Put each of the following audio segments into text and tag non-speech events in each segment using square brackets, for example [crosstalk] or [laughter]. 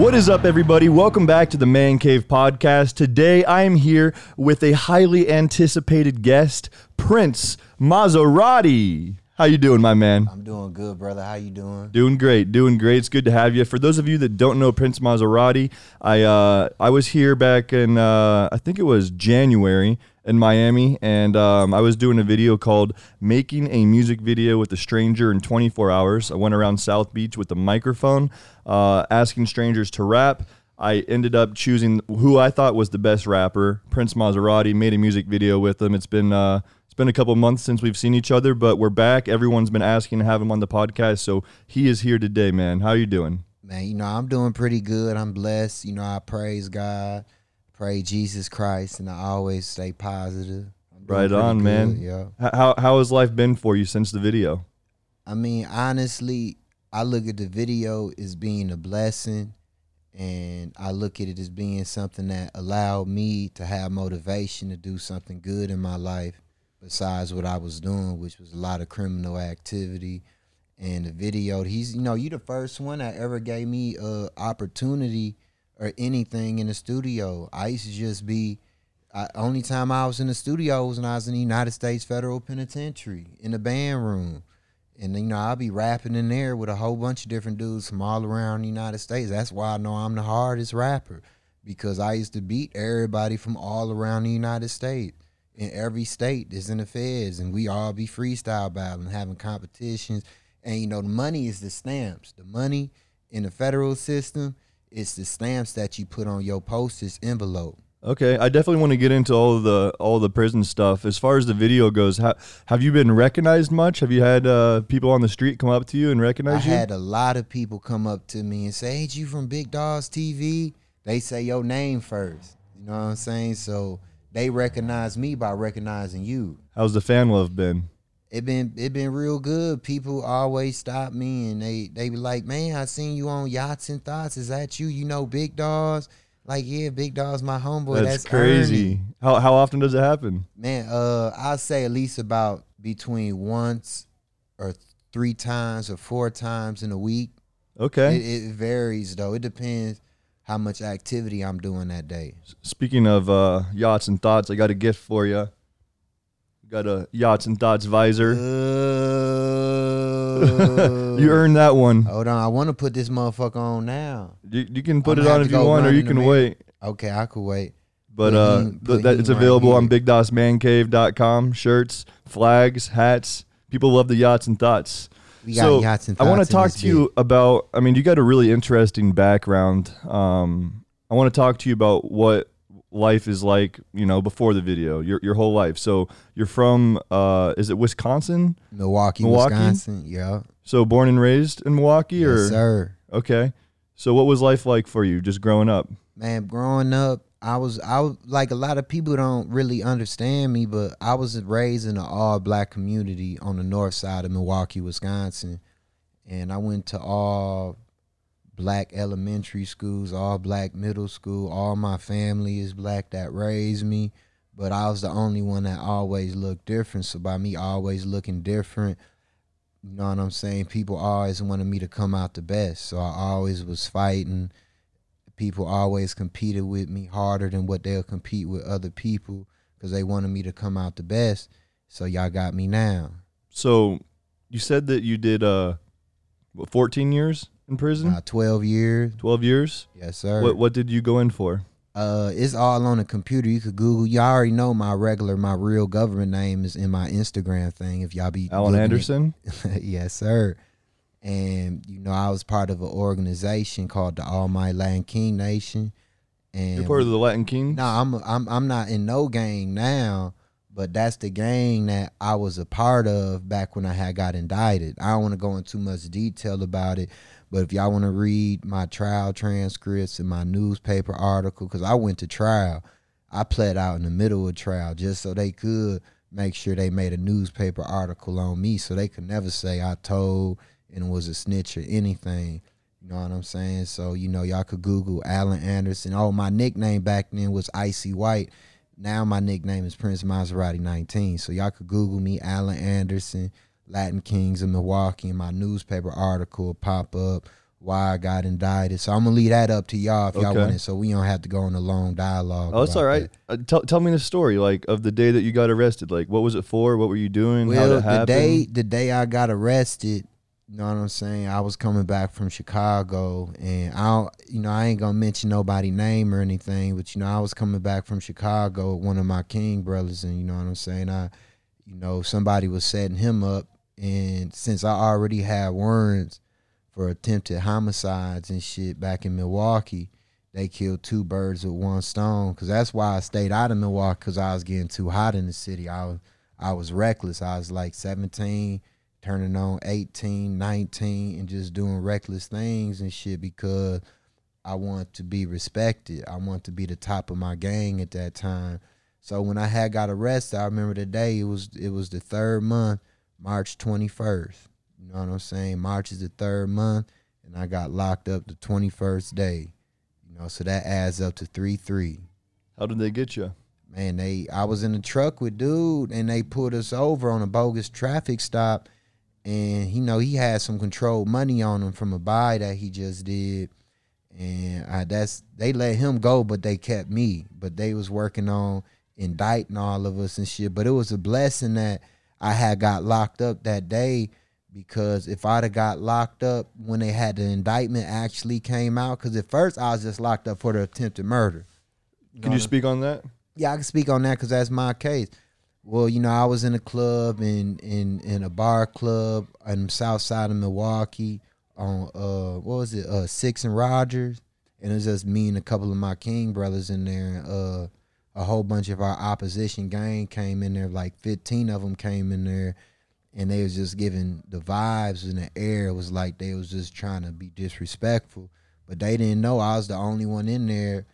What is up, everybody? Welcome back to the Man Cave Podcast. Today, I am here with a highly anticipated guest, Prince Maserati. How you doing, my man? I'm doing good, brother. How you doing? Doing great, doing great. It's good to have you. For those of you that don't know Prince Maserati, I uh, I was here back in uh, I think it was January in Miami, and um, I was doing a video called "Making a Music Video with a Stranger in 24 Hours." I went around South Beach with a microphone, uh, asking strangers to rap. I ended up choosing who I thought was the best rapper, Prince Maserati. Made a music video with him. It's been uh, been a couple months since we've seen each other, but we're back. Everyone's been asking to have him on the podcast, so he is here today, man. How are you doing? Man, you know, I'm doing pretty good. I'm blessed. You know, I praise God, pray Jesus Christ, and I always stay positive. Right on, man. good, Yeah. How how has life been for you since the video? I mean, honestly, I look at the video as being a blessing, and I look at it as being something that allowed me to have motivation to do something good in my life besides what I was doing, which was a lot of criminal activity. And the video, he's, you know, you the first one that ever gave me a opportunity or anything in the studio. I used to just be, I, only time I was in the studio was when I was in the United States Federal Penitentiary in the band room. And you know, I'll be rapping in there with a whole bunch of different dudes from all around the United States. That's why I know I'm the hardest rapper. Because I used to beat everybody from all around the United States. In every state is in the feds, and we all be freestyle battling, having competitions. And you know, the money is the stamps. The money in the federal system is the stamps that you put on your postage envelope. Okay, I definitely want to get into all the all the prison stuff. As far as the video goes, ha- have you been recognized much? Have you had uh, people on the street come up to you and I recognize you? I had a lot of people come up to me and say, "Hey, you from Big Daws TV?" They say your name first. You know what I'm saying? So they recognize me by recognizing you. How's the fan love been? It been it been real good. People always stop me and they they be like, "Man, I seen you on Yachts and Thoughts. Is that you? You know Big Daws?" Like, yeah, Big Daws my homeboy. That's, That's, crazy. Ernie." How how often does it happen? Man, uh, I'll say at least about between once or three times or four times in a week. Okay. It, it varies though. It depends how much activity I'm doing that day. Speaking of uh, yachts and thoughts, I got a gift for you. Got a yachts and thoughts visor. [laughs] you earned that one. Hold on, I want to put this motherfucker on now. You, you can put I'm it on if you want, or you can wait. Okay, I could wait. But Put uh, him- th- that, it's right available on. BigDawsManCave.com. Shirts, flags, hats. People love the yachts and thoughts. We got so yachts and I want to talk to you about. I mean, you got a really interesting background. Um, I want to talk to you about what life is like. You know, before the video, your your whole life. So you're from. Uh, is it Wisconsin? Milwaukee, Milwaukee? Wisconsin. Yeah. So born and raised in Milwaukee, or sir. okay. So what was life like for you, just growing up? Man, growing up, I was I like a lot of people don't really understand me, but I was raised in an all black community on the north side of Milwaukee, Wisconsin. And I went to all black elementary schools, all black middle school. All my family is black that raised me, but I was the only one that always looked different. So by me always looking different, you know what I'm saying? People always wanted me to come out the best. So I always was fighting people always competed with me harder than what they'll compete with other people because they wanted me to come out the best. So y'all got me now. So you said that you did uh, what, 14 years in prison, Uh, Twelve years, 12 years. yes sir. What what did you go in for? Uh, it's all on the computer. You could Google. Y'all already know my regular, my real government name is in my Instagram thing. If y'all be Alan Anderson. [laughs] yes, sir. And you know, I was part of an organization called the Almighty Latin King Nation. And You're part of the Latin King. No, I'm I'm I'm not in no gang now, but that's the gang that I was a part of back when I had got indicted. I don't want to go into too much detail about it, but if y'all want to read my trial transcripts and my newspaper article, because I went to trial, I pled out in the middle of trial just so they could make sure they made a newspaper article on me, so they could never say I told and was a snitch or anything. You know what I'm saying? So, you know, y'all could Google Alan Anderson. Oh, my nickname back then was Icy White. Now my nickname is Prince Maserati 19. So y'all could Google me, Alan Anderson, Latin Kings of Milwaukee, and my newspaper article pop up. why I got indicted. So I'm gonna leave that up to y'all if y'all want it, so we don't have to go on a long dialogue. Oh, it's all right. Uh, tell tell me the story, like of the day that you got arrested. Like, what was it for? What were you doing? How Well, the day the day I got arrested, you know what I'm saying? I was coming back from Chicago, and I, don't, you know, I ain't gonna mention nobody name or anything, but you know, I was coming back from Chicago with one of my King brothers, and you know what I'm saying? I, you know, somebody was setting him up, and since I already had warrants for attempted homicides and shit back in Milwaukee, they killed two birds with one stone. Cause that's why I stayed out of Milwaukee, cause I was getting too hot in the city. I was I was reckless. I was like 17, turning on 18, 19, and just doing reckless things and shit because I want to be respected. I want to be the top of my gang at that time. So when I had got arrested, I remember the day it was it was the third month, March 21st. You know what I'm saying? March is the third month, and I got locked up the 21st day. You know, so that adds up to three three How did they get you? man, they I was in the truck with dude and they pulled us over on a bogus traffic stop and you know he had some controlled money on him from a buy that he just did and I that's they let him go but they kept me but they was working on indicting all of us and shit but it was a blessing that I had got locked up that day because if I'd have got locked up when they had the indictment actually came out because at first I was just locked up for the attempted murder Can you speak on that? yeah, I can speak on that because that's my case. Well, you know, I was in a club in in in a bar club on the south side of Milwaukee on uh what was it uh Six and Rogers, and it was just me and a couple of my King brothers in there. Uh, a whole bunch of our opposition gang came in there, like fifteen of them came in there, and they was just giving the vibes in the air. It was like they was just trying to be disrespectful, but they didn't know I was the only one in there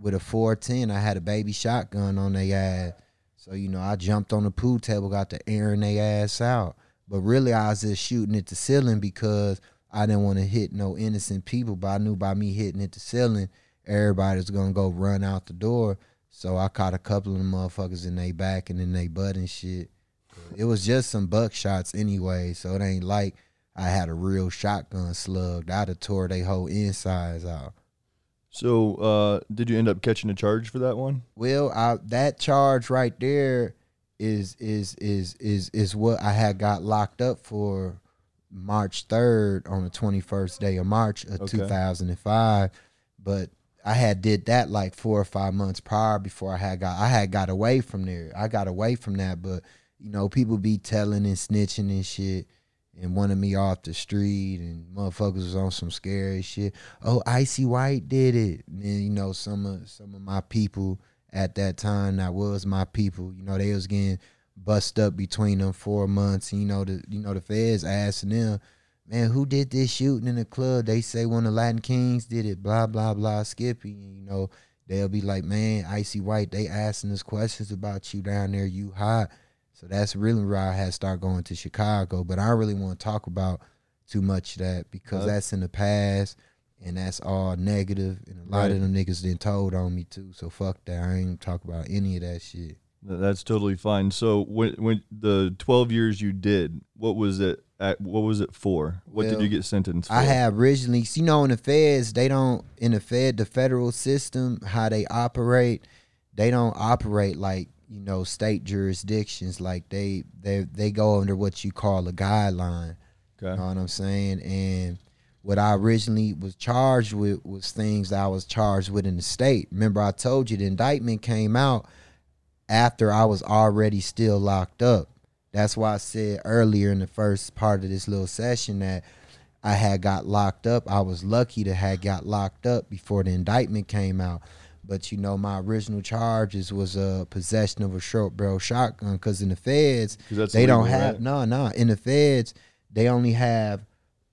with a 410. I had a baby shotgun on their ass. So, you know, I jumped on the pool table, got to airing their ass out. But really, I was just shooting at the ceiling because I didn't want to hit no innocent people. But I knew by me hitting at the ceiling, everybody's going to go run out the door. So I caught a couple of them motherfuckers in their back and in their butt and shit. It was just some buckshots anyway. So it ain't like I had a real shotgun slug. I'd have tore their whole insides out. So, uh, did you end up catching a charge for that one? Well, I, that charge right there is is is is is what I had got locked up for March third on the twenty first day of March of Okay. two thousand and five. But I had did that like four or five months prior before I had got I had got away from there. I got away from that, but you know people be telling and snitching and shit. And wanted me off the street, and motherfuckers was on some scary shit. Oh, Icy White did it. And then, you know, some of some of my people at that time that was my people. You know, they was getting bust up between them four months. And, you know, the you know the feds asking them, man, who did this shooting in the club? They say one of the Latin Kings did it. Blah blah blah. Skippy, and you know they'll be like, man, Icy White, they asking us questions about you down there. You hot. So that's really where I had to start going to Chicago. But I don't really want to talk about too much of that because Uh, that's in the past and that's all negative, and a lot Right. of them niggas didn't told on me too. So fuck that. I ain't talk about any of that shit. That's totally fine. So, when when the twelve years you did, what was it? At, what was it for? What did you get sentenced for? I had originally, you know, in the feds, they don't in the Fed, the federal system, how they operate, they don't operate like you know state jurisdictions. Like they they they go under what you call a guideline. You Okay. know what I'm saying? And what I originally was charged with was things that I was charged with in the state. Remember, I told you the indictment came out after I was already still locked up. That's why I said earlier in the first part of this little session that I had got locked up. I was lucky to have got locked up before the indictment came out. But you know, my original charges was a uh, possession of a short barrel shotgun. Because in the feds they don't have right? no no in the feds they only have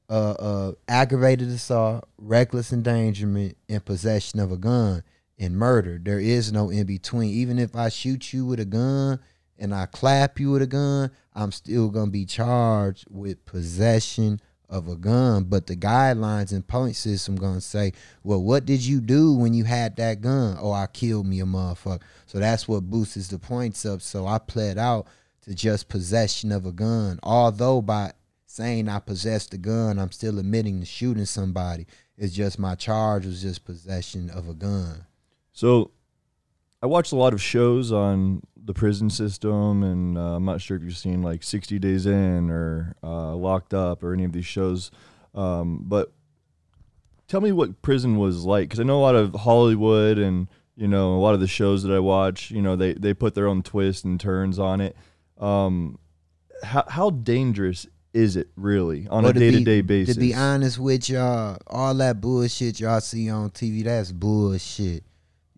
uh, uh aggravated assault reckless endangerment and possession of a gun and murder there is no in between even if i shoot you with a gun and i clap you with a gun i'm still gonna be charged with possession of a gun but the guidelines and point system gonna say well what did you do when you had that gun oh i killed me a motherfucker so that's what boosts the points up so i pled out to just possession of a gun. Although by saying I possessed a gun, I'm still admitting to shooting somebody. It's just my charge was just possession of a gun. So, I watched a lot of shows on the prison system, and uh, I'm not sure if you've seen like 60 Days In or uh, Locked Up or any of these shows. Um, but tell me what prison was like, because I know a lot of Hollywood and you know a lot of the shows that I watch. You know, they they put their own twists and turns on it. Um, how how dangerous is it really on Well, a day to day basis? To be honest with y'all, all that bullshit y'all see on TV, that's bullshit.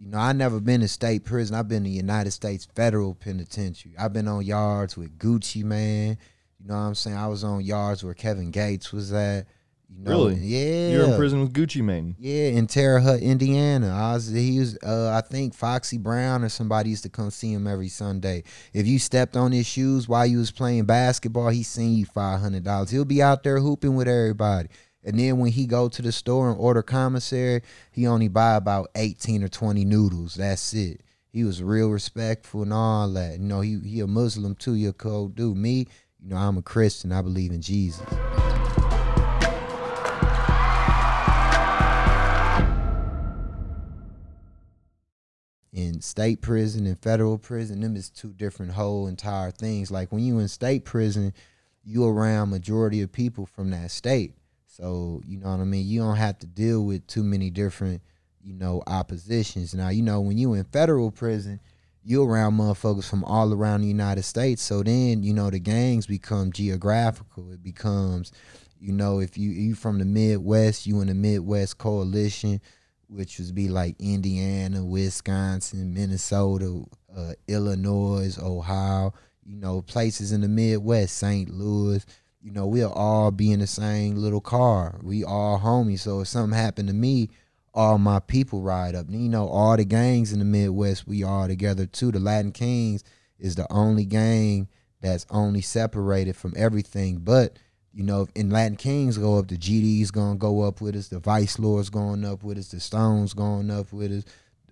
You know, I never been to state prison. I've been to United States Federal Penitentiary. I've been on yards with Gucci Mane. You know what I'm saying? I was on yards where Kevin Gates was at. You know, Really? Yeah. You're in prison with Gucci Mane. Yeah, in Terre Haute, Indiana. I was he was uh I think Foxy Brown or somebody used to come see him every Sunday. If you stepped on his shoes while you was playing basketball, he seen you five hundred dollars. He'll be out there hooping with everybody. And then when he go to the store and order commissary, he only buy about eighteen or twenty noodles. That's it. He was real respectful and all that. You know, he he a Muslim too, he a cold dude. Me, you know, I'm a Christian. I believe in Jesus. in state prison and federal prison, them is two different whole entire things. Like when you in state prison, you around majority of people from that state. So, you know what I mean? You don't have to deal with too many different, you know, oppositions. Now, you know, when you in federal prison, you around motherfuckers from all around the United States. So then, you know, the gangs become geographical. It becomes, you know, if you you from the Midwest, you in the Midwest coalition, which would be like Indiana, Wisconsin, Minnesota, uh, Illinois, Ohio, you know, places in the Midwest, St. Louis. You know, we'll all be in the same little car. We all homies. So if something happened to me, all my people ride up. You know, all the gangs in the Midwest, we all together too. The Latin Kings is the only gang that's only separated from everything. But you know, in Latin Kings go up, the GD's gonna go up with us, the Vice Lords going up with us, the Stones going up with us,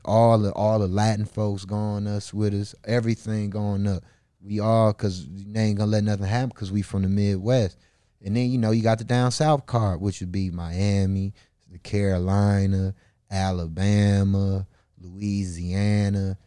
all the all the Latin folks going us with us, everything going up. We all cause they ain't gonna let nothing happen because we from the Midwest. And then you know you got the down south card, which would be Miami, the Carolina, Alabama, Louisiana,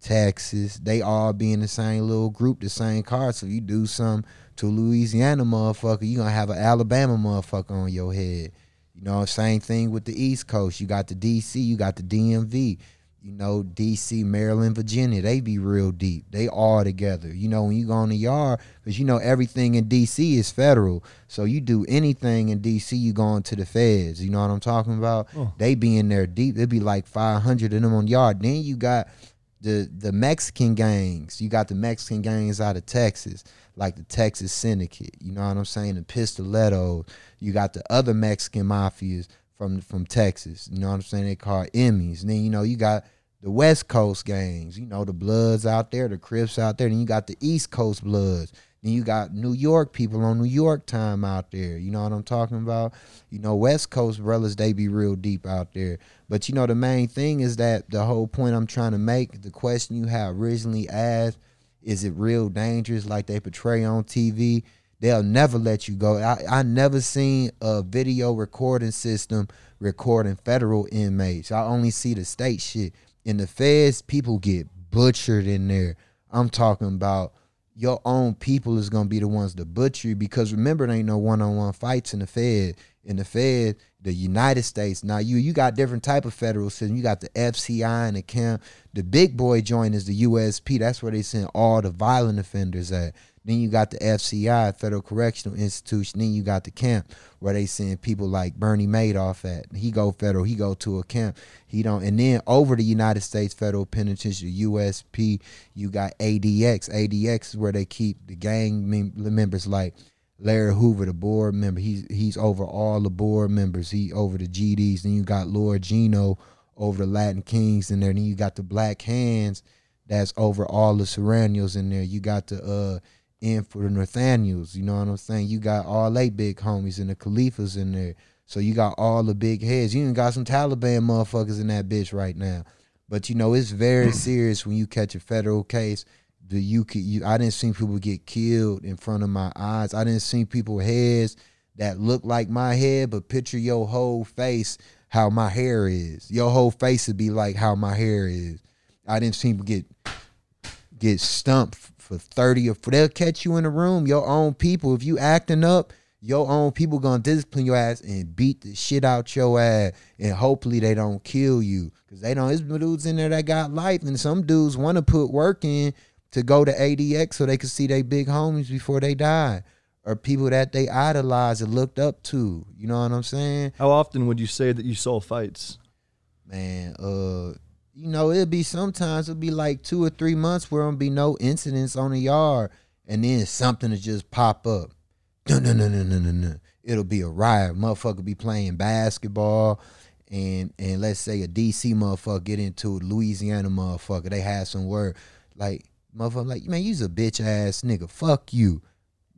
Texas. They all be in the same little group, the same card. So you do something to Louisiana motherfucker, you gonna have an Alabama motherfucker on your head. You know, same thing with the East Coast. You got the DC, you got the DMV. You know, DC, Maryland, Virginia, they be real deep. They all together. You know, when you go on the yard, because you know everything in DC is federal. So you do anything in DC, you going to the feds. You know what I'm talking about? Oh. They be in there deep. It'd be like 500 of them on yard. Then you got the the Mexican gangs. You got the Mexican gangs out of Texas, like the Texas Syndicate. You know what I'm saying? The Pistoleros. You got the other Mexican mafias from from Texas. You know what I'm saying? They call Emmys. And then you know you got the West Coast gangs. You know the Bloods out there, the Crips out there. Then you got the East Coast Bloods. Then you got New York people on New York time out there. You know what I'm talking about? You know West Coast brothers, they be real deep out there. But you know the main thing is that the whole point I'm trying to make, the question you had originally asked, is it real dangerous like they portray on TV? They'll never let you go. I, I never seen a video recording system recording federal inmates. I only see the state shit. In the feds, people get butchered in there. I'm talking about your own people is gonna be the ones to butcher you because remember there ain't no one on one fights in the Fed. In the Fed, the United States. Now you you got different type of federal system. You got the FCI and the camp. The big boy joint is the USP. That's where they send all the violent offenders at. Then you got the FCI, Federal Correctional Institution. Then you got the camp where they send people like Bernie Madoff at. He go federal. He go to a camp. He don't. And then over the United States Federal Penitentiary, USP, you got ADX. ADX is where they keep the gang mem- members like Larry Hoover, the board member. He's he's over all the board members. He over the GDs. Then you got Lord Gino over the Latin Kings in there. Then you got the Black Hands that's over all the Sureños in there. You got the uh in for the Nathaniels. You know what I'm saying? You got all they big homies and the Khalifas in there. So you got all the big heads. You even got some Taliban motherfuckers in that bitch right now. But you know, it's very [clears throat] serious when you catch a federal case. the you you I didn't see people get killed in front of my eyes. I didn't see people heads that look like my head, but picture your whole face how my hair is. Your whole face would be like how my hair is. I didn't see people get get stumped for 30 or they'll catch you in the room, your own people. If you acting up, your own people gonna discipline your ass and beat the shit out your ass. And hopefully they don't kill you. Cause they don't there's dudes in there that got life. And some dudes wanna put work in to go to ADX so they can see their big homies before they die. Or people that they idolized and looked up to. You know what I'm saying? How often would you say that you saw fights? Man, uh you know, it'll be sometimes it'll be like two or three months where there'll be no incidents on the yard, and then something to just pop up. No, no, no, no, no, no. It'll be a riot. Motherfucker be playing basketball, and and let's say a DC motherfucker get into it, Louisiana motherfucker. They have some word like motherfucker like man, you's a bitch ass nigga. Fuck you.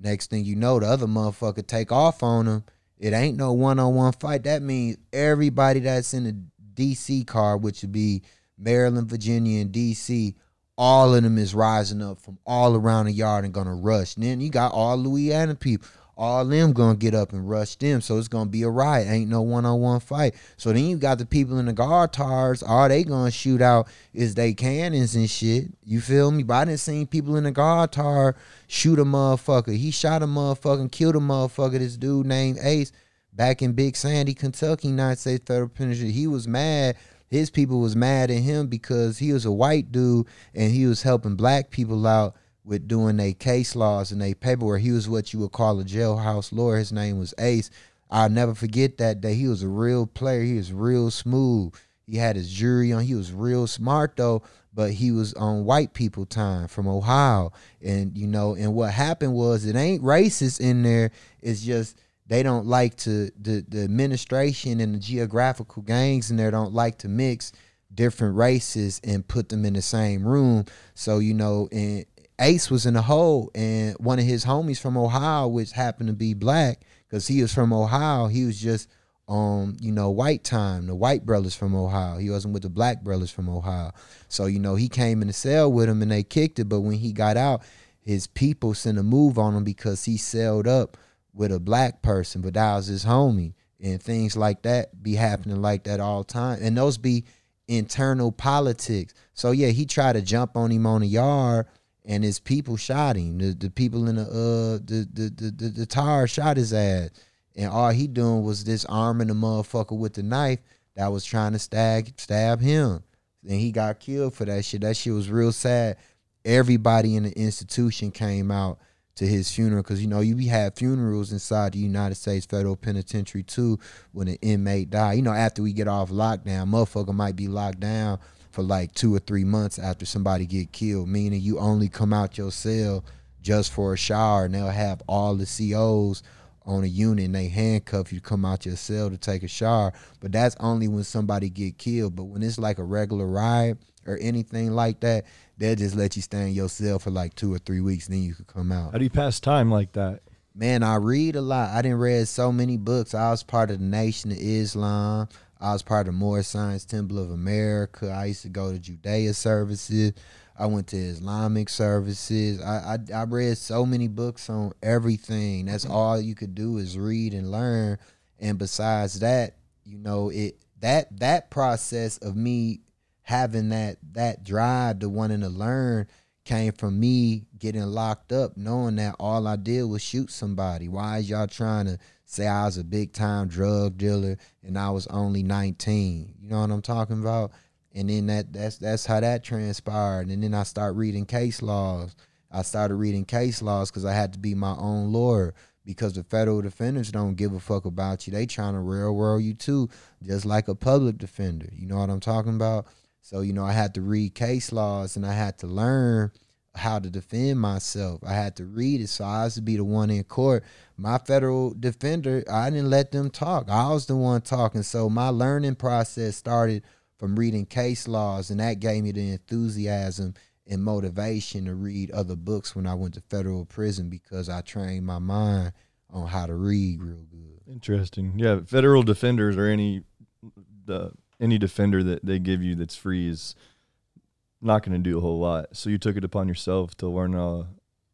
Next thing you know, the other motherfucker take off on him. It ain't no one on one fight. That means everybody that's in the DC car, which would be Maryland, Virginia, and DC, all of them is rising up from all around the yard and gonna rush. And then you got all Louisiana people, all them gonna get up and rush them. So it's gonna be a riot. Ain't no one on one fight. So then you got the people in the guard tires. All they gonna shoot out is they cannons and shit. You feel me? But I didn't see people in the guard tar shoot a motherfucker. He shot a motherfucker and killed a motherfucker. This dude named Ace back in Big Sandy, Kentucky, United States Federal Penitentiary. He was mad his people was mad at him because he was a white dude and he was helping black people out with doing their case laws and their paperwork. He was what you would call a jailhouse lawyer. His name was Ace. I'll never forget that day. He was a real player. He was real smooth. He had his jury on. He was real smart though, but he was on white people time from Ohio. And you know, and what happened was it ain't racist in there. It's just they don't like to the, the administration and the geographical gangs in there don't like to mix different races and put them in the same room. So you know, and Ace was in the hole, and one of his homies from Ohio, which happened to be black, because he was from Ohio, he was just um, you know, white time, the white brothers from Ohio. He wasn't with the black brothers from Ohio. So, you know, he came in the cell with him and they kicked it. But when he got out, his people sent a move on him because he sailed up with a black person, but that was his homie. And things like that be happening like that all time. And those be internal politics. So yeah, he tried to jump on him on the yard and his people shot him. The the people in the uh the the the, the, the tar shot his ass. And all he doing was disarming the motherfucker with the knife that was trying to stab stab him. And he got killed for that shit. That shit was real sad. Everybody in the institution came out to his funeral because you know you we have funerals inside the United States Federal Penitentiary too when an inmate die. You know after we get off lockdown, motherfucker might be locked down for like two or three months after somebody get killed, meaning you only come out your cell just for a shower and they'll have all the COs on a unit and they handcuff you to come out your cell to take a shower. But that's only when somebody get killed. But when it's like a regular ride or anything like that, they'll just let you stay in your cell for like two or three weeks, then you could come out. How do you pass time like that? Man, I read a lot. I didn't read so many books. I was part of the Nation of Islam. I was part of Moorish Science Temple of America. I used to go to Judea services. I went to Islamic services. I, I, I read so many books on everything. That's mm-hmm. all you could do is read and learn. And besides that, you know, it that that process of me having that that drive to wanting to learn came from me getting locked up, knowing that all I did was shoot somebody. Why is y'all trying to say I was a big time drug dealer and I was only 19? You know what I'm talking about? And then that that's that's how that transpired. And then I start reading case laws. I started reading case laws because I had to be my own lawyer because the federal defenders don't give a fuck about you. They trying to railroad you too, just like a public defender. You know what I'm talking about? So, you know, I had to read case laws and I had to learn how to defend myself. I had to read it. So I was to be the one in court. My federal defender, I didn't let them talk. I was the one talking. So my learning process started from reading case laws, and that gave me the enthusiasm and motivation to read other books when I went to federal prison because I trained my mind on how to read real good. Interesting. Yeah, federal defenders or any the any defender that they give you that's free is not going to do a whole lot. So you took it upon yourself to learn uh,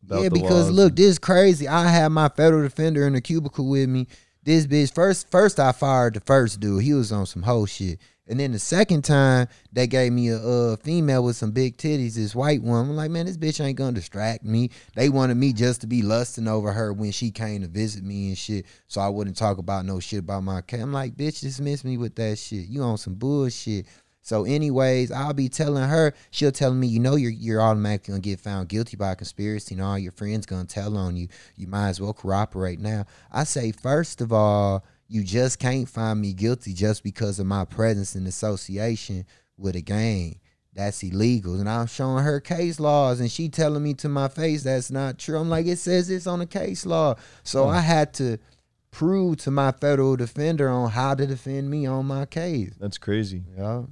about yeah, because look, this crazy. I had my federal defender in the cubicle with me. This bitch first first I fired the first dude. He was on some whole shit. And then the second time they gave me a uh, female with some big titties, this white woman. I'm like, man, this bitch ain't gonna distract me. They wanted me just to be lusting over her when she came to visit me and shit, so I wouldn't talk about no shit about my cat. I'm like, bitch, dismiss me with that shit. You on some bullshit. So, anyways, I'll be telling her, she'll tell me, you know, you're you're automatically gonna get found guilty by conspiracy, and all your friends gonna tell on you. You might as well cooperate now. I say, first of all, you just can't find me guilty just because of my presence and association with a gang. That's illegal. And I'm showing her case laws, and she telling me to my face that's not true. I'm like, it says it's on the case law. So I had to prove to my federal defender on how to defend me on my case. That's crazy. Yeah.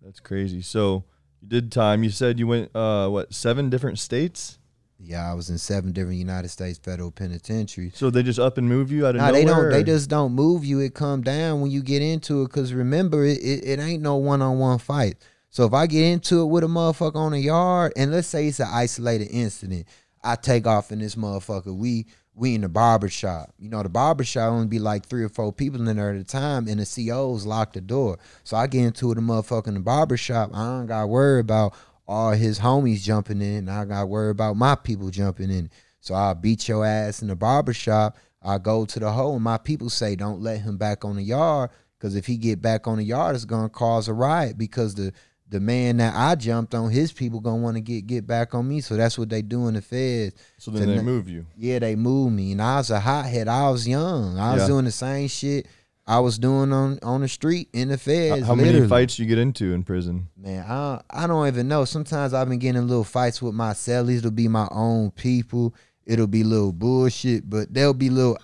That's crazy. So you did time. You said you went uh what seven different states. Yeah, I was in seven different United States federal penitentiaries. So they just up and move you out of Nah, nowhere. they don't. They just don't move you. It come down when you get into it. Cause remember, it, it, it ain't no one on one fight. So if I get into it with a motherfucker on the yard, and let's say it's an isolated incident, I take off in this motherfucker. We we in the barber shop. You know, the barber shop only be like three or four people in there at a time, and the COs lock the door. So I get into it, a motherfucker in the barber shop. I don't got to worry about all his homies jumping in. I got worry about my people jumping in. So I'll beat your ass in the barber shop. I go to the hole, and my people say, "Don't let him back on the yard, because if he get back on the yard, it's gonna cause a riot. Because the the man that I jumped on, his people gonna want to get get back on me. So that's what they do in the feds. So then to they move you. Yeah, they move me, and I was a hothead. I was young. I was Yeah. doing the same shit I was doing on on the street in the feds. how many fights you get into in prison? Man, I I don't even know. Sometimes I've been getting little fights with my cellies. It'll be my own people. It'll be little bullshit, but there'll be little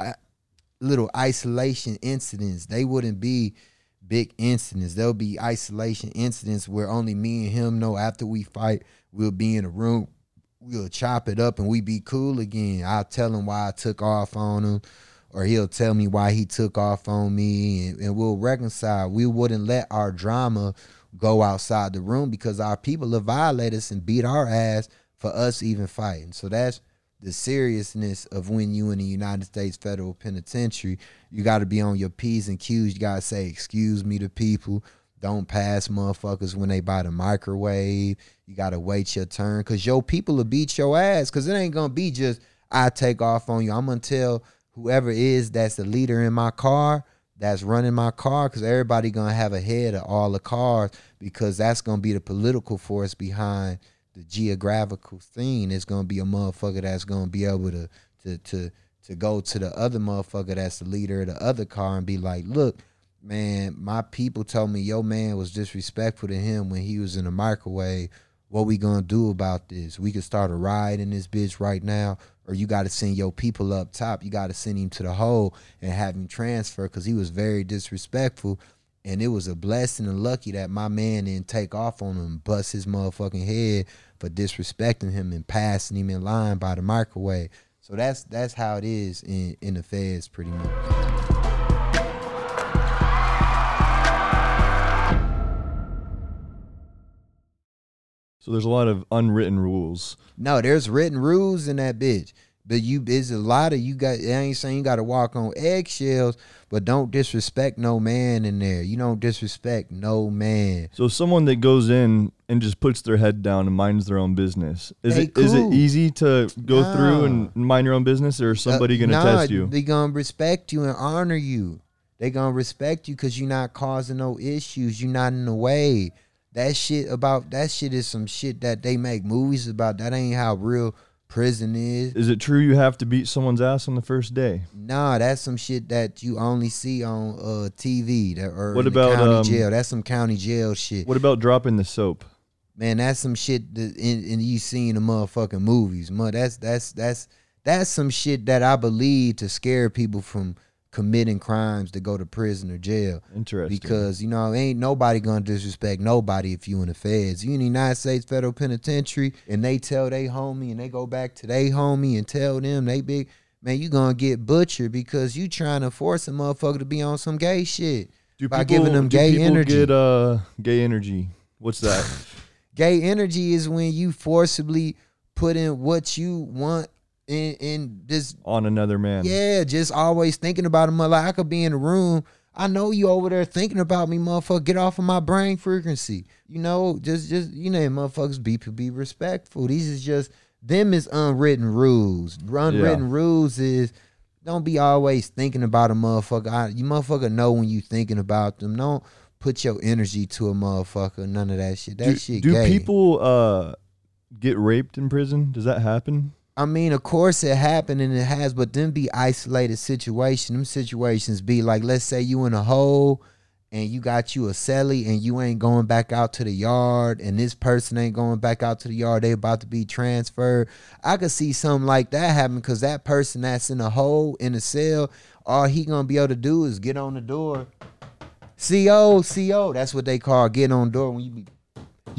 little isolation incidents. They wouldn't be big incidents. There'll be isolation incidents where only me and him know. After we fight, we'll be in a room. We'll chop it up and we be cool again. I'll tell him why I took off on him, or he'll tell me why he took off on me, and, and we'll reconcile. We wouldn't let our drama go outside the room because our people will violate us and beat our ass for us even fighting. So that's the seriousness of when you in the United States federal penitentiary. You got to be on your P's and Q's. You got to say, excuse me to people. Don't pass motherfuckers when they buy the microwave. You got to wait your turn because your people will beat your ass because it ain't going to be just, I take off on you. I'm going to tell whoever is that's the leader in my car that's running my car because everybody gonna have a head of all the cars because that's gonna be the political force behind the geographical scene. It's gonna be a motherfucker that's gonna be able to to to to go to the other motherfucker that's the leader of the other car and be like, look, man, my people told me your man was disrespectful to him when he was in the microwave. What we gonna do about this? We could start a riot in this bitch right now, or you got to send your people up top. You got to send him to the hole and have him transfer because he was very disrespectful. And it was a blessing and lucky that my man didn't take off on him, and bust his motherfucking head for disrespecting him and passing him in line by the microwave. So that's that's how it is in in the feds, pretty much. So there's a lot of unwritten rules. No, there's written rules in that bitch. But you there's a lot of you got I ain't saying you gotta walk on eggshells, but don't disrespect no man in there. You don't disrespect no man. So someone that goes in and just puts their head down and minds their own business is They it is it cool. easy to go through and mind your own business, or is somebody Uh, gonna nah, test you? They gonna respect you and honor you. They gonna respect you because you're not causing no issues. You're not in the way. That shit about that shit is some shit that they make movies about. That ain't how real prison is. Is it true you have to beat someone's ass on the first day? Nah, that's some shit that you only see on uh TV that or What about, county um, jail. That's some county jail shit. What about dropping the soap? Man, that's some shit that in, in you see in the motherfucking movies. Man, that's that's that's that's some shit that I believe to scare people from committing crimes to go to prison or jail. Interesting. Because, you know, ain't nobody gonna disrespect nobody if you in the feds. You in the United States federal penitentiary and they tell they homie and they go back to they homie and tell them they big man, you gonna get butchered because you trying to force a motherfucker to be on some gay shit. do by giving them do gay people energy. Get uh, gay energy. What's that? [laughs] Gay energy is when you forcibly put in what you want in in this On another man. yeah, just always thinking about him. Like I could be in the room. I know you over there thinking about me, motherfucker. Get off of my brain frequency. You know, just just you know, motherfuckers be be respectful. These is just them is unwritten rules. Unwritten rules is don't be always thinking about a motherfucker. I, you motherfucker know when you thinking about them. Don't put your energy to a motherfucker. None of that shit. That do shit. do gay. people uh, get raped in prison? Does that happen? I mean, of course it happened and it has, but them be isolated situations. Them situations be like, let's say you in a hole and you got you a celly and you ain't going back out to the yard and this person ain't going back out to the yard. They about to be transferred. I could see something like that happen because that person that's in a hole in a cell, all he gonna be able to do is get on the door. CO, CO, that's what they call getting on door when you be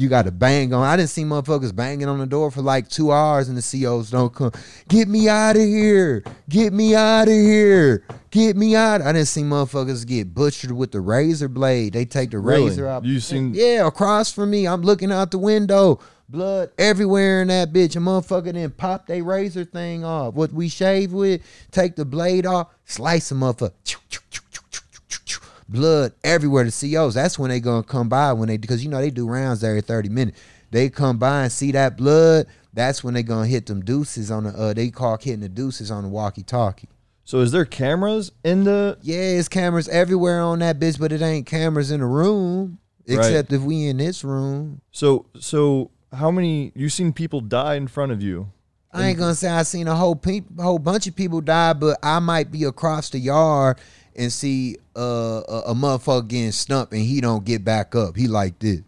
you got to bang on. I didn't see motherfuckers banging on the door for like two hours and the COs don't come. Get me out of here. Get me out of here. Get me out. I didn't see motherfuckers get butchered with the razor blade. They take the Really? razor out. You seen- Yeah, across from me. I'm looking out the window. Blood everywhere in that bitch. A motherfucker then pop they razor thing off. What we shave with, take the blade off, slice a motherfucker. Blood everywhere. The COs. That's when they gonna come by when they because you know they do rounds every 30 minutes. They come by and see that blood. That's when they gonna hit them deuces on the uh they call hitting the deuces on the walkie talkie. So is there cameras in the? Yeah, it's cameras everywhere on that bitch, but it ain't cameras in the room. Right. Except if we in this room. So so how many? You seen people die in front of you? I ain't gonna say I seen a whole pe- whole bunch of people die, but I might be across the yard and see uh, a, a motherfucker getting stumped and he don't get back up. He like this.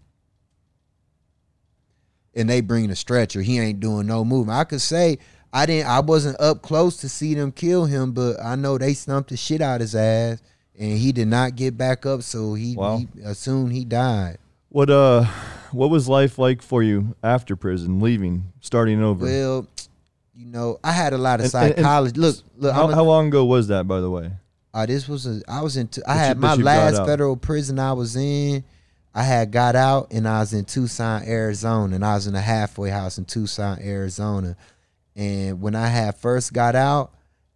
And they bring the stretcher. He ain't doing no movement. I could say I didn't I wasn't up close to see them kill him, but I know they stumped the shit out his ass and he did not get back up, so he, Wow. he assumed he died. What uh, what was life like for you after prison, leaving, starting over? Well, you know, I had a lot of And- and- and psychology. look, look, how, a- how long ago was that, by the way? Uh, this was a. I was in. T- I That you- had my last federal prison I was in. I had got out and I was in Tucson, Arizona, and I was in a halfway house in Tucson, Arizona. And when I had first got out,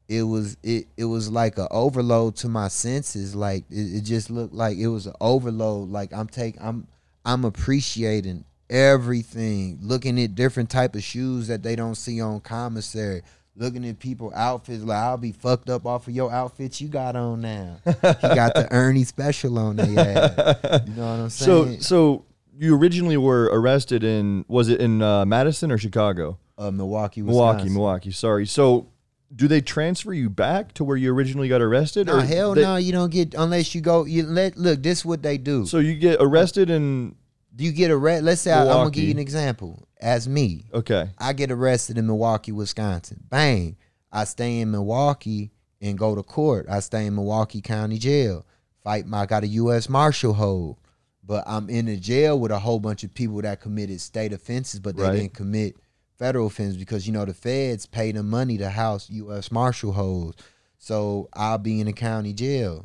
it was it it was like a overload to my senses. Like it, it just looked like it was an overload. Like I'm taking I'm I'm appreciating everything. Looking at different type of shoes that they don't see on commissary. Looking at people outfits like I'll be fucked up off of your outfits you got on now. [laughs] you got the Ernie special on there. Yeah. You know what I'm saying? so so you originally were arrested in was it in uh, Madison or Chicago? uh, Milwaukee, Milwaukee, Wisconsin. Milwaukee. Sorry. So do they transfer you back to where you originally got arrested? No, hell they- no, you don't get unless you go. You let look. This is what they do. So you get arrested and Do you get arrested? Let's say I, am gonna give you an example. As me, okay, I get arrested in Milwaukee, Wisconsin. Bang. I stay in Milwaukee and go to court. I stay in Milwaukee County Jail. Fight my I got a US Marshal hold. But I'm in the jail with a whole bunch of people that committed state offenses, but they Right. didn't commit federal offenses because you know the feds pay them money to house US Marshal holds. So I'll be in the county jail.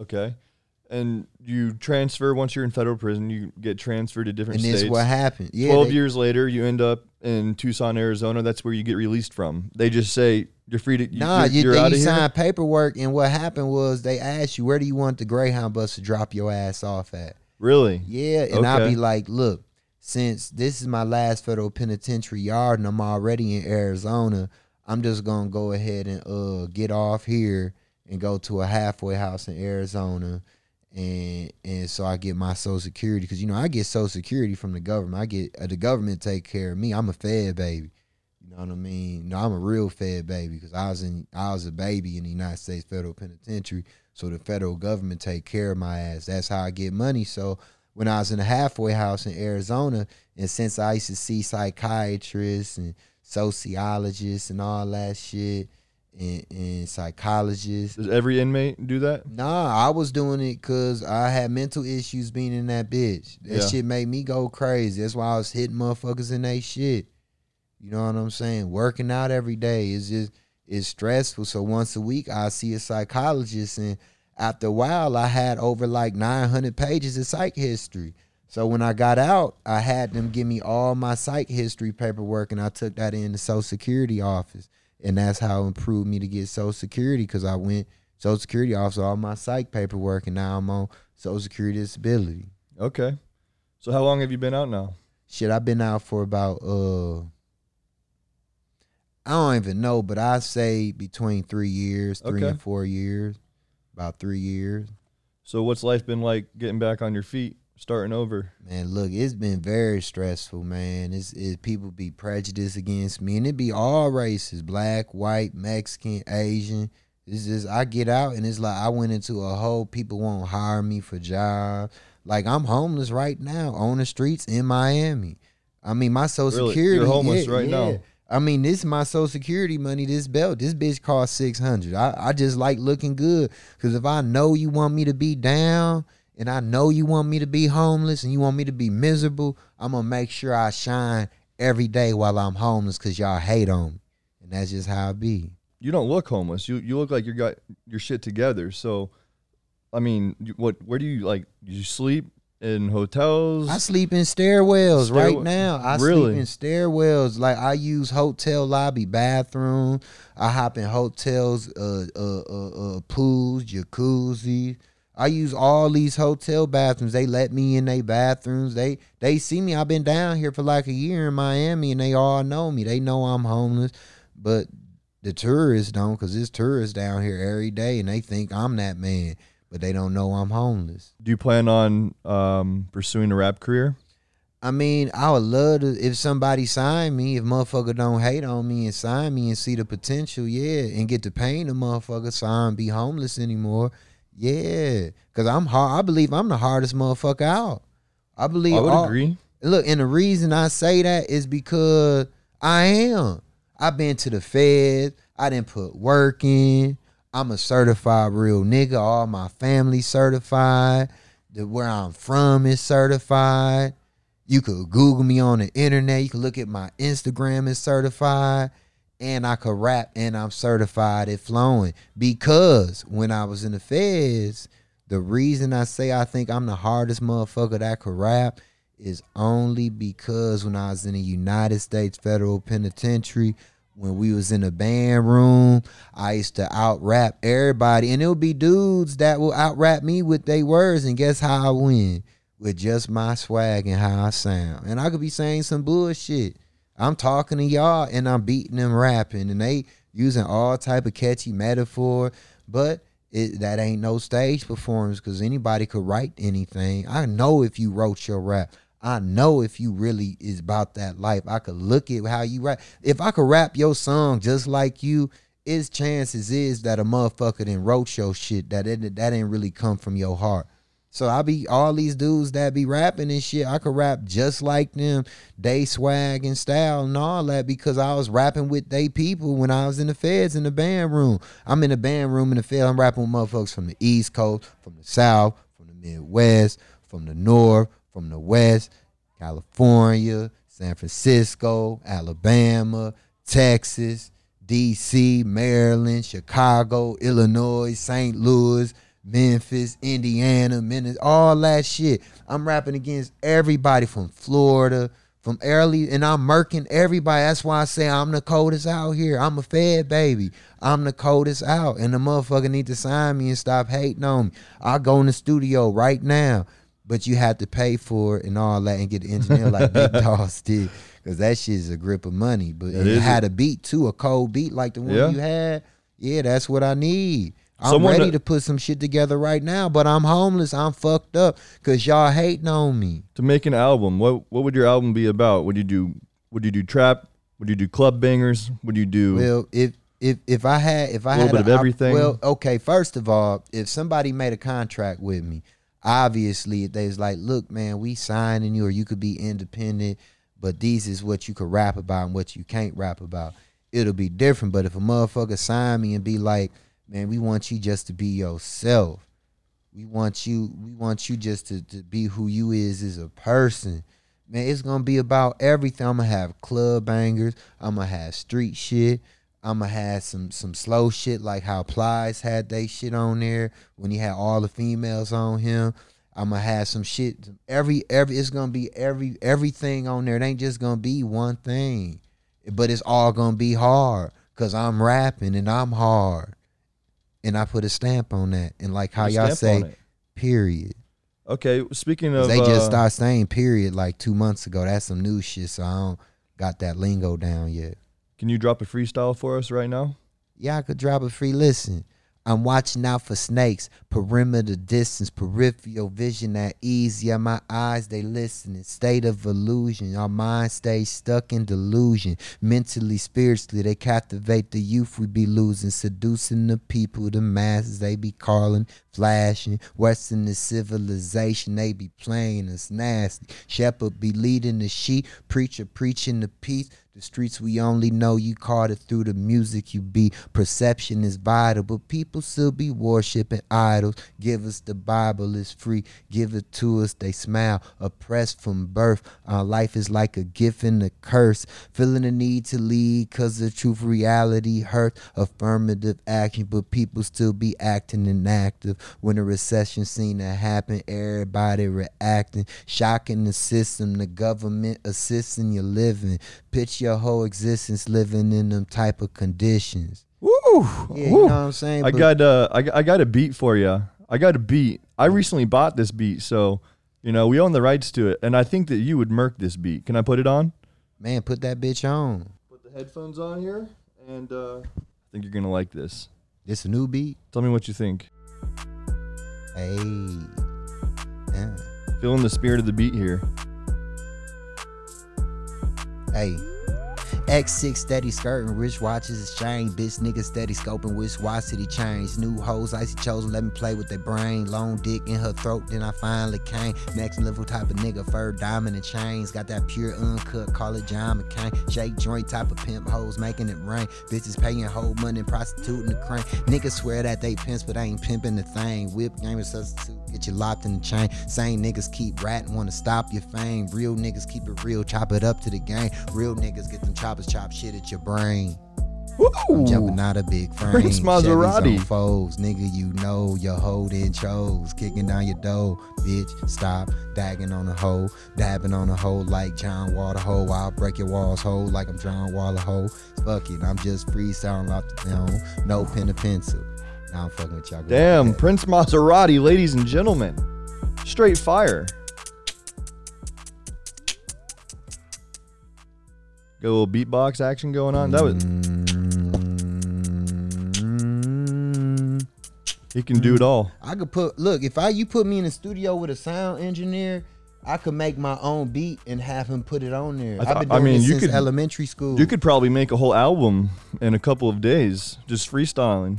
okay. And you transfer once you're in federal prison. You get transferred to different states. And this states. what happened. Yeah, Twelve they- years later, you end up in Tucson, Arizona. That's where you get released from. They just say you're free to. Nah, you're, you, you're they- out you of here. signed paperwork, and what happened was they asked you, where do you want the Greyhound bus to drop your ass off at? Really? Yeah, and I'll Okay. be like, look, since this is my last federal penitentiary yard and I'm already in Arizona, I'm just gonna go ahead and uh get off here and go to a halfway house in Arizona. And and so I get my social security because you know I get social security from the government. I get uh, the government take care of me. I'm a fed baby. You know what I mean? No, I'm a real fed baby because I was in I was a baby in the United States federal penitentiary. So the federal government take care of my ass. That's how I get money. So when I was in a halfway house in Arizona, and since I used to see psychiatrists and sociologists and all that shit, and, and psychologists, Does every inmate do that? Nah, I was doing it because I had mental issues being in that bitch. That Yeah. shit made me go crazy. That's why I was hitting motherfuckers in they shit. You know what I'm saying? Working out every day is just it's stressful. So once a week I see a psychologist and after a while I had over like 900 pages of psych history. So when I got out, I had them give me all my psych history paperwork, and I took that in the Social Security office, and that's how it improved me to get Social Security because I went Social Security office all my psych paperwork, and now I'm on Social Security disability. Okay. So how long have you been out now? Shit, I've been out for about uh, I don't even know, but I say between three years, three Okay. and four years, about three years. So what's life been like getting back on your feet, starting over? Man, look, it's been very stressful, man. It's, it people be prejudiced against me, and it be all races, black, white, Mexican, Asian. It's just I get out and it's like I went into a hole. people won't hire me for jobs. Like I'm homeless right now on the streets in Miami. I mean my social Really? security. You're homeless yeah, right now? I mean this is my social security money. This belt, this bitch cost six hundred. I, I just like looking good because if I know you want me to be down and I know you want me to be homeless and you want me to be miserable, I'm gonna make sure I shine every day while I'm homeless because y'all hate on me, and that's just how I be. You don't look homeless. You you look like you got your shit together. So, I mean, what? Where do you like? You sleep in hotels? I sleep in stairwells Stairwell- right now. I Really? sleep in stairwells. Like I use hotel lobby bathroom. I hop in hotels, uh, uh, uh, uh, pools, jacuzzi. I use all these hotel bathrooms. They let me in their bathrooms. They they see me. I've been down here for like a year in Miami, and they all know me. They know I'm homeless, but the tourists don't, cause there's tourists down here every day, and they think I'm that man, but they don't know I'm homeless. do you plan on um, pursuing a rap career? I mean, I would love to if somebody sign me, if motherfucker don't hate on me and sign me and see the potential, yeah, and get to paying the motherfucker so I don't be homeless anymore. Yeah. Cause I'm hard I believe I'm the hardest motherfucker out. I believe I would all- agree. Look, and the reason I say that is because I am. I've been to the feds. I didn't put work in. I'm a certified real nigga. All my family certified. The where I'm from is certified. You could Google me on the internet. You could look at my Instagram is certified. And I could rap and I'm certified at flowing. Because when I was in the feds, the reason I say I think I'm the hardest motherfucker that could rap is only because when I was in the United States Federal Penitentiary, when we was in the band room, I used to out rap everybody, and it would be dudes that will out rap me with their words, and guess how I win? With just my swag and how I sound, and I could be saying some bullshit. I'm talking to y'all, and I'm beating them rapping, and they using all type of catchy metaphor, but it, that ain't no stage performance because anybody could write anything. I know if you wrote your rap. I know if you really is about that life. I could look at how you rap. If I could rap your song just like you, its chances is that a motherfucker then wrote your shit that it, that didn't really come from your heart. So I be all these dudes that be rapping and shit. I could rap just like them, they swag and style and all that because I was rapping with they people when I was in the feds in the band room. I'm in the band room in the feds. I'm rapping with motherfuckers from the East Coast, from the South, from the Midwest, from the North, from the West, California, San Francisco, Alabama, Texas, DC, Maryland, Chicago, Illinois, St. Louis, Memphis, Indiana, Minnesota, all that shit. I'm rapping against everybody from Florida, from early, and I'm murking everybody. That's why I say I'm the coldest out here. I'm a fed baby. I'm the coldest out, and the motherfucker need to sign me and stop hating on me. I'll go in the studio right now, but you have to pay for it and all that and get the engineer like Big [laughs] Daws did. Cause that shit is a grip of money. But It had a beat too, a cold beat like the one Yeah. you had. Yeah, that's what I need. I'm Someone ready that- to put some shit together right now, but I'm homeless. I'm fucked up because y'all hating on me. To make an album, what what would your album be about? Would you do would you do trap? Would you do club bangers? Would you do Well, if if if I had if I Little had bit a of everything? well, okay. First of all, if somebody made a contract with me, obviously if they was like, look, man, we signing you, or you could be independent, but these is what you could rap about and what you can't rap about. It'll be different. But if a motherfucker sign me and be like, man, we want you just to be yourself. We want you. We want you just to, to be who you is as a person. Man, it's gonna be about everything. I'm gonna have club bangers. I'm gonna have street shit. I'm gonna have some some slow shit like how Plies had they shit on there when he had all the females on him. I'm gonna have some shit. Every every it's gonna be every everything on there. It ain't just gonna be one thing, but it's all gonna be hard because I'm rapping and I'm hard, and I put a stamp on that. And like how y'all say, period. Okay, speaking of they just uh, started saying period like two months ago. That's some new shit. So I don't got that lingo down yet. can you drop a freestyle for us right now? Yeah, I could drop a free listen. I'm watching out for snakes, perimeter distance, peripheral vision at ease. Yeah, my eyes, they listening. State of illusion. Our mind stays stuck in delusion. Mentally, spiritually, they captivate the youth we be losing. Seducing the people, the masses, they be calling, flashing. Western the civilization, they be playing us nasty. Shepherd be leading the sheep, preacher preaching the peace. The streets we only know you it through the music you be. Perception is vital, but people still be worshiping idols. Give us the Bible, it's free. Give it to us, they smile. Oppressed from birth. Our life is like a gift and a curse. Feeling the need to lead, cause the truth reality hurts. Affirmative action, but people still be acting inactive. When a recession seen to happen, everybody reacting. Shocking the system, the government assisting your living. Pitch your whole existence living in them type of conditions. Woo! Yeah, you know what I'm saying? I But got uh, I, got- I got a beat for you. I got a beat. I recently bought this beat, so you know we own the rights to it, and I think that you would murk this beat. Can I put it on? man, put that bitch on. Put the headphones on here, and uh, I think you're gonna like this. This a new beat. Tell me what you think. Hey. Yeah. Feeling the spirit of the beat here. Hey. X6 steady skirting, rich watches exchange. Bitch niggas steady scoping which watch city change. New hoes, icy chosen, let me play with their brain. Long dick in her throat, then I finally came. Next level type of nigga, fur diamond and chains. Got that pure uncut, call it John McCain. Shake joint type of pimp hoes, making it rain. Bitches paying whole money, prostituting the crane. Niggas swear that they pimps, but I ain't pimping the thing. Whip game is substitute, get you locked in the chain. Same niggas keep ratting, wanna stop your fame. Real niggas keep it real, chop it up to the game. Real niggas get them choppers, chop shit at your brain. I'm jumping out a big frame. Prince Maserati. foes, nigga. You know your holding chose, kicking down your dough, bitch. Stop dagging on a hole, dabbing on a hole like John Water hole. I'll break your walls hole like I'm John Waller hole. Fuck it, I'm just freestyling off the dome, no pen or pencil. Now I'm fucking with y'all. Damn. Prince Maserati, ladies and gentlemen. Straight fire. Got a little beatbox action going on. That was he can do it all. I could put look if I you put me in the studio with a sound engineer, I could make my own beat and have him put it on there. I I've been thought- I mean, this you since could- elementary school. You could probably make a whole album in a couple of days, just freestyling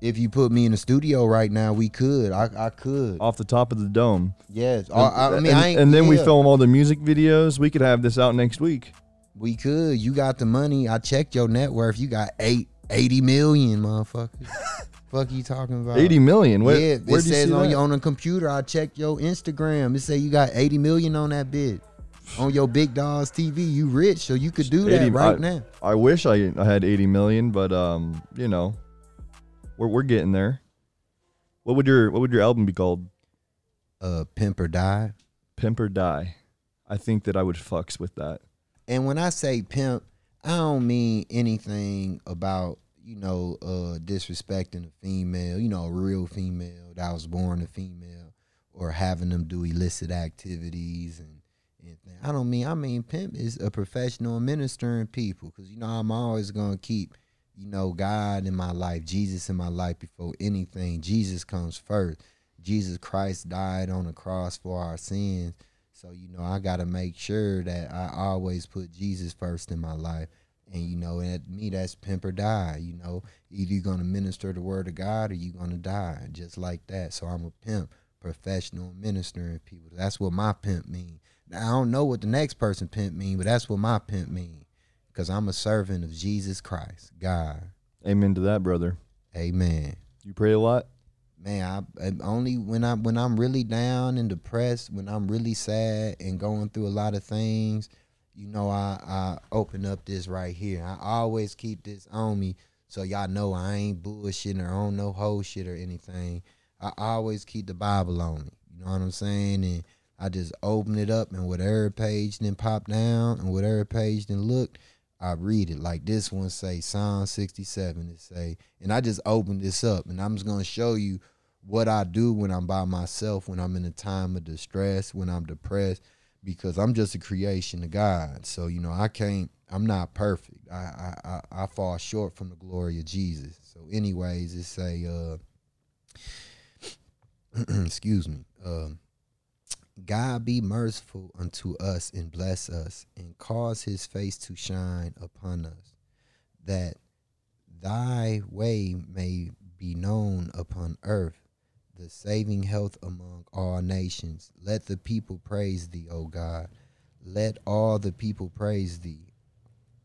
if you put me in the studio right now, we could. I I could. off the top of the dome. yes. I, I mean, and, I ain't, and then we film all the music videos. We could have this out next week. We could. You got the money. I checked your net worth. You got eight, 80 million, motherfucker. [laughs] Fuck you talking about? Eighty million. Where, yeah, where'd it you says on your on the computer. I checked your Instagram. It say you got 80 million on that bid. On your big Daws TV, you rich, so you could do that 80 right I- now. I wish I, I had 80 million, but um, you know, we're we're getting there. What would your what would your album be called? Uh, pimp or die. Pimp or Die. I think that I would fucks with that. And when I say pimp, I don't mean anything about you know uh disrespecting a female, you know, a real female that was born a female, or having them do illicit activities and anything. I don't mean. I mean, pimp is a professional ministering people because you know I'm always gonna keep you know God in my life, Jesus in my life before anything. Jesus comes first. Jesus Christ died on the cross for our sins. So, you know, I got to make sure that I always put Jesus first in my life. And, you know, at me, that's pimp or die. You know, either you're going to minister the word of God or you're going to die, just like that. So I'm a pimp, professional ministering people. That's what my pimp mean. Now, I don't know what the next person pimp mean, but that's what my pimp mean. Because I'm a servant of Jesus Christ, God. Amen to that, brother. Amen You pray a lot. man I, I only when i when i'm really down and depressed when i'm really sad and going through a lot of things you know i i open up this right here i always keep this on me so y'all know i ain't bullshitting or on no whole shit or anything i always keep the bible on me You know what I'm saying? And I just open it up and whatever page then pop down and whatever page then look, I read it. Like this one say Psalm 67 it say, and I just open this up and I'm just gonna show you what I do when I'm by myself, when I'm in a time of distress, when I'm depressed, because I'm just a creation of God. So, you know, I can't I'm not perfect. I I I, I fall short from the glory of Jesus. So anyways, it say uh [clears throat] excuse me. Uh, God be merciful unto us and bless us and cause his face to shine upon us, that thy way may be known upon earth, the saving health among all nations. Let the people praise thee, O God. Let all the people praise thee.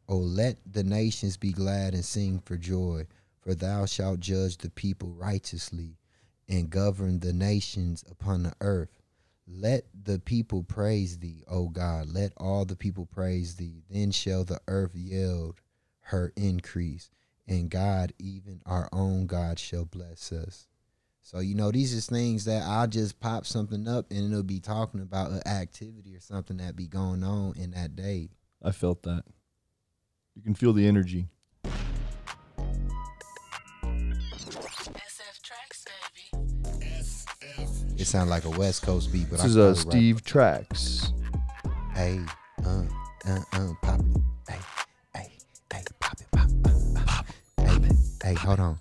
O let the nations be glad and sing for joy, for thou shalt judge the people righteously and govern the nations upon the earth. Let the people praise thee, O God. Let all the people praise thee. Then shall the earth yield her increase, and God, even our own God, shall bless us. So, you know, these are things that I'll just pop something up and it'll be talking about an activity or something that be going on in that day. I felt that. You can feel the energy. It sounds like a West Coast beat, but This I is uh, rap Steve Tracks. Hey, uh, uh, uh, pop it. Hey, hey, hey, pop it, pop, uh, pop. Hey, hey, hold on.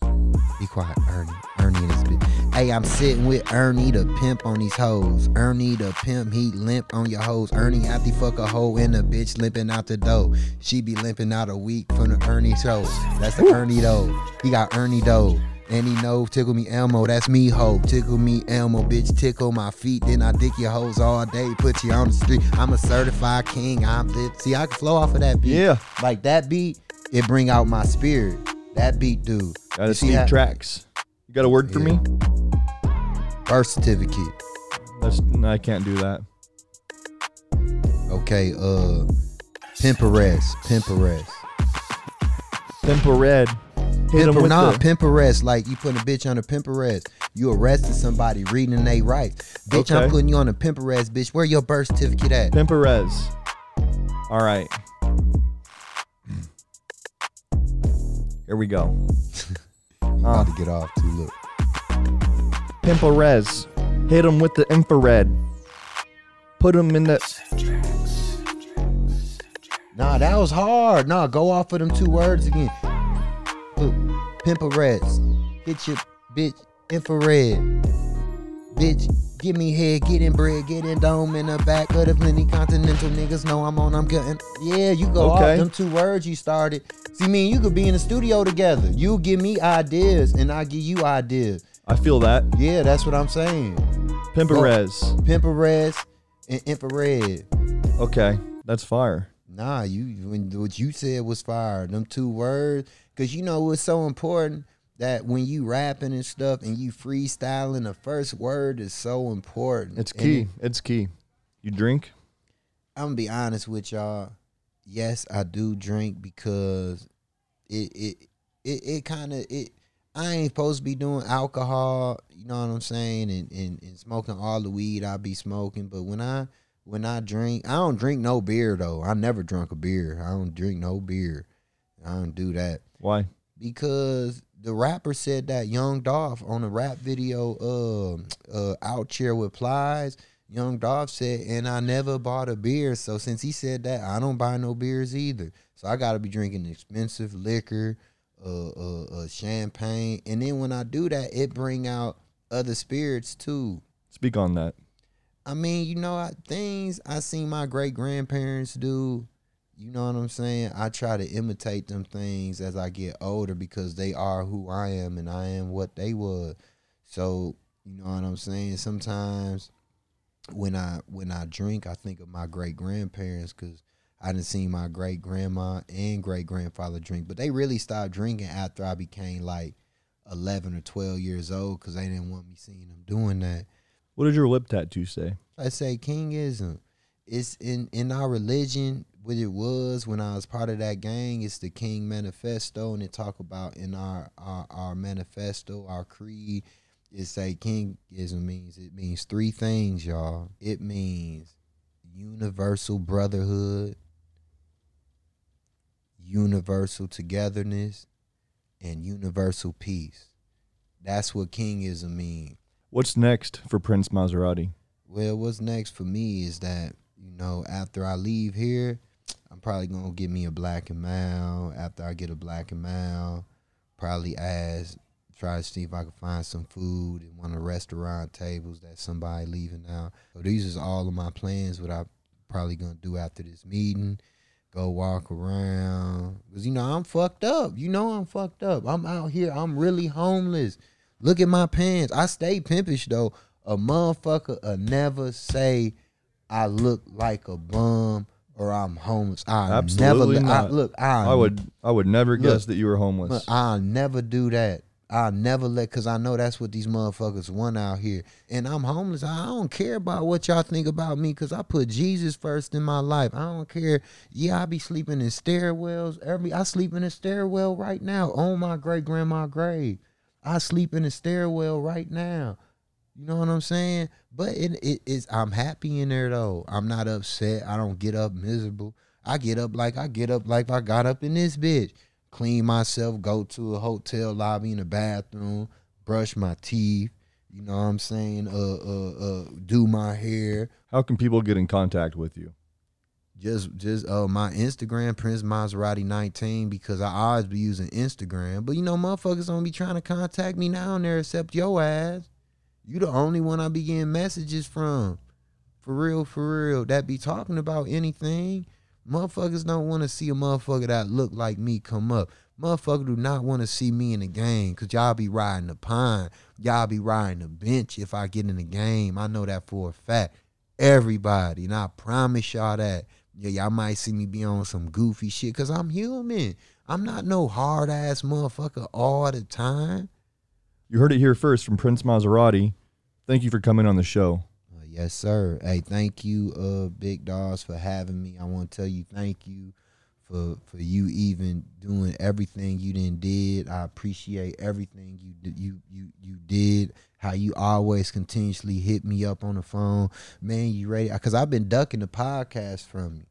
Be quiet, Ernie. Ernie in this bitch. Hey, I'm sitting with Ernie the pimp on these hoes. Ernie the pimp, he limp on your hoes. Ernie after he fuck a hoe and a bitch limping out the dough. She be limping out a week from the Ernie show. That's the Ernie though. He got Ernie though. And he know tickle me Elmo, that's me ho. Tickle me Elmo, bitch, tickle my feet. Then I dick your hoes all day, put you on the street. I'm a certified king. I'm lit. See, I can flow off of that beat. Yeah. Like that beat, it bring out my spirit. That beat, dude. Got You a see how- Tracks. You got a word for me? Birth certificate. That's I can't do that. Okay, uh Pimperess. Pimperess. Pimple Red. Hit with nah, the, Pimperess. Like you putting a bitch on a Pimperess. You arrested somebody reading and they rights. Bitch, I'm putting you on a Pimperess, bitch. Where your birth certificate at? Pimperez. All right. Here we go. [laughs] You Uh. about to get off too. Look. Pimperez. Hit him with the infrared. Put him in the. Nah, that was hard. Nah, go off of them two words again. Look, Pimperets. Hit your bitch infrared. Bitch, give me head, get in bread, get in dome in the back of the plenty continental niggas know I'm on, I'm getting. Yeah, you go Okay. off them two words you started. See, me and you could be in the studio together. You give me ideas and I give you ideas. I feel that. Yeah, that's what I'm saying. Pimperez. Pimperets and infrared. Okay. That's fire. Nah, you when what you said was fire. Them two words, cause you know it's so important that when you rapping and stuff and you freestyling, the first word is so important. It's key. it- It's key. You drink? I'm gonna be honest with y'all. Yes, I do drink because it it it, it kind of it. I ain't supposed to be doing alcohol. You know what I'm saying? And, and and smoking all the weed I be smoking. But when I when I drink, I don't drink no beer though. I never drunk a beer. I don't drink no beer. I don't do that Why? because the rapper said that Young Dolph on a rap video, um, uh, out chair with plies. Young Dolph said, and I never bought a beer. So since he said that, I don't buy no beers either. So I got to be drinking expensive liquor, uh, uh, uh, champagne, and then when I do that, it bring out other spirits too. Speak on that. I mean, you know, I, things I seen my great grandparents do. You know what I'm saying? I try to imitate them things as I get older because they are who I am and I am what they were. So, you know what I'm saying? Sometimes when I when I drink, I think of my great grandparents because I didn't see my great grandma and great grandfather drink, but they really stopped drinking after I became like 11 or 12 years old because they didn't want me seeing them doing that. What did your lip tattoo say? I say kingism. It's in in our religion. What it was when I was part of that gang, it's the King Manifesto, and it talk about in our our, our manifesto, our creed, it say kingism means it means three things, y'all. It means universal brotherhood, universal togetherness, and universal peace. That's what kingism means. What's next for Prince Maserati? Well, what's next for me is that, you know, after I leave here, I'm probably gonna get me a black and mild. After I get a black and mild, probably ask, try to see if I can find some food in one of the restaurant tables that somebody leaving out. So these is all of my plans. What I probably gonna do after this meeting. Go walk around, cause you know I'm fucked up. You know I'm fucked up. I'm out here. I'm really homeless. Look at my pants. I stay pimpish though. A motherfucker will never say I look like a bum or I'm homeless. I Absolutely never not. I, look. I, I would I would never Look, guess that you were homeless. Look, I'll never do that. I'll never let, cause I know that's what these motherfuckers want out here. And I'm homeless. I don't care about what y'all think about me, cause I put Jesus first in my life. I don't care. Yeah, I be sleeping in stairwells. Every I sleep in a stairwell right now on my great grandma grave. I sleep in a stairwell right now. You know what I'm saying? But it, it is I'm happy in there though. I'm not upset. I don't get up miserable. I get up like I get up like I got up in this bitch. Clean myself, go to a hotel lobby in the bathroom, brush my teeth. You know what I'm saying? Uh, uh, uh, do my hair. How can people get in contact with you? Just, just uh, my Instagram, Prince Maserati 19, because I always be using Instagram. But you know, motherfuckers don't be trying to contact me now and there except your ass. You the only one I be getting messages from. For real, for real. That be talking about anything. Motherfuckers don't want to see a motherfucker that look like me come up. Motherfucker do not want to see me in the game because y'all be riding the pine. Y'all be riding the bench if I get in the game. I know that for a fact. Everybody. And I promise y'all that. Yeah, y'all might see me be on some goofy shit because I'm human. I'm not no hard ass motherfucker all the time. You heard it here first from Prince Maserati. Thank you for coming on the show. Uh, yes, sir. Hey, thank you, uh, Big Daws, for having me. I want to tell you thank you for for you even doing everything you done did. I appreciate everything you did. You you you did. How you always continuously hit me up on the phone, man. You ready? Because I've been ducking the podcast from you.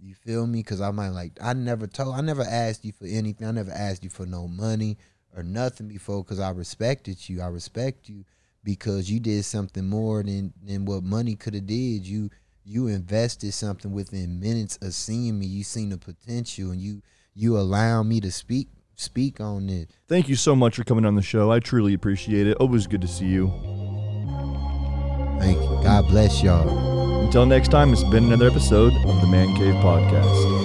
You feel me? Because I'm like, I never told, I never asked you for anything. I never asked you for no money or nothing before. Because I respected you. I respect you because you did something more than than what money could have did. You you invested something within minutes of seeing me. You seen the potential, and you you allow me to speak speak on it. Thank you so much for coming on the show. I truly appreciate it. Always good to see you. Thank you. God bless y'all. Until next time, it's been another episode of the Man Cave Podcast.